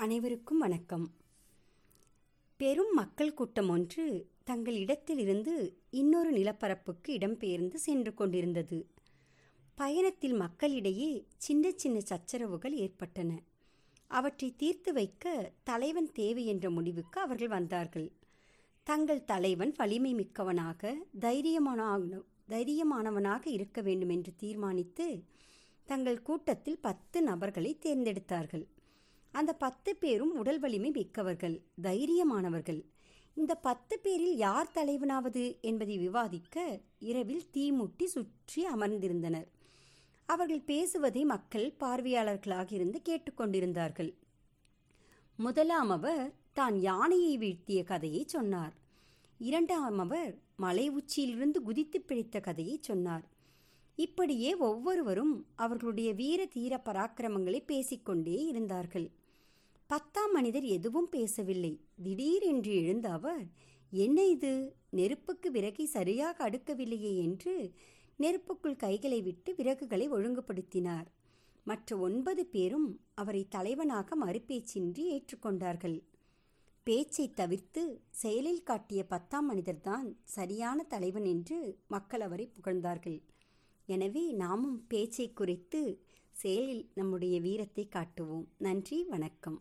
அனைவருக்கும் வணக்கம். பெரும் மக்கள் கூட்டம் ஒன்று தங்கள் இடத்திலிருந்து இன்னொரு நிலப்பரப்புக்கு இடம்பெயர்ந்து சென்று கொண்டிருந்தது. பயணத்தில் மக்களிடையே சின்ன சின்ன சச்சரவுகள் ஏற்பட்டன. அவற்றை தீர்த்து வைக்க தலைவன் தேவை என்ற முடிவுக்கு அவர்கள் வந்தார்கள். தங்கள் தலைவன் வலிமை மிக்கவனாக தைரியமான தைரியமானவனாக இருக்க வேண்டும் என்று தீர்மானித்து தங்கள் கூட்டத்தில் பத்து நபர்களை தேர்ந்தெடுத்தார்கள். அந்த பத்து பேரும் உடல் வலிமை மிக்கவர்கள் தைரியமானவர்கள். இந்த பத்து பேரில் யார் தலைவனாவது என்பதை விவாதிக்க இரவில் தீமுட்டி சுற்றி அமர்ந்திருந்தனர். அவர்கள் பேசுவதை மக்கள் பார்வையாளர்களாக இருந்து கேட்டுக்கொண்டிருந்தார்கள் முதலாம் அவர் தான் யானையை வீழ்த்திய கதையை சொன்னார். இரண்டாம் அவர் மலை உச்சியிலிருந்து குதித்து பிழைத்த கதையை சொன்னார். இப்படியே ஒவ்வொருவரும் அவர்களுடைய வீர தீர பராக்கிரமங்களை பேசிக்கொண்டே இருந்தார்கள். பத்தாம் மனிதர் எதுவும் பேசவில்லை. திடீரென்று எழுந்த அவர் என்ன இது? நெருப்புக்கு விறகை சரியாக அடுக்கவில்லையே என்று நெருப்புக்குள் கைகளை விட்டு விறகுகளை ஒழுங்குபடுத்தினார். மற்ற ஒன்பது பேரும் அவரை தலைவனாக மறுபேச்சின்றி ஏற்றுக்கொண்டார்கள். பேச்சை தவிர்த்து செயலில் காட்டிய பத்தாம் மனிதர்தான் சரியான தலைவன் என்று மக்கள் அவரை புகழ்ந்தார்கள். எனவே நாமும் பேச்சை குறைத்து செயலில் நம்முடைய வீரத்தை காட்டுவோம். நன்றி வணக்கம்.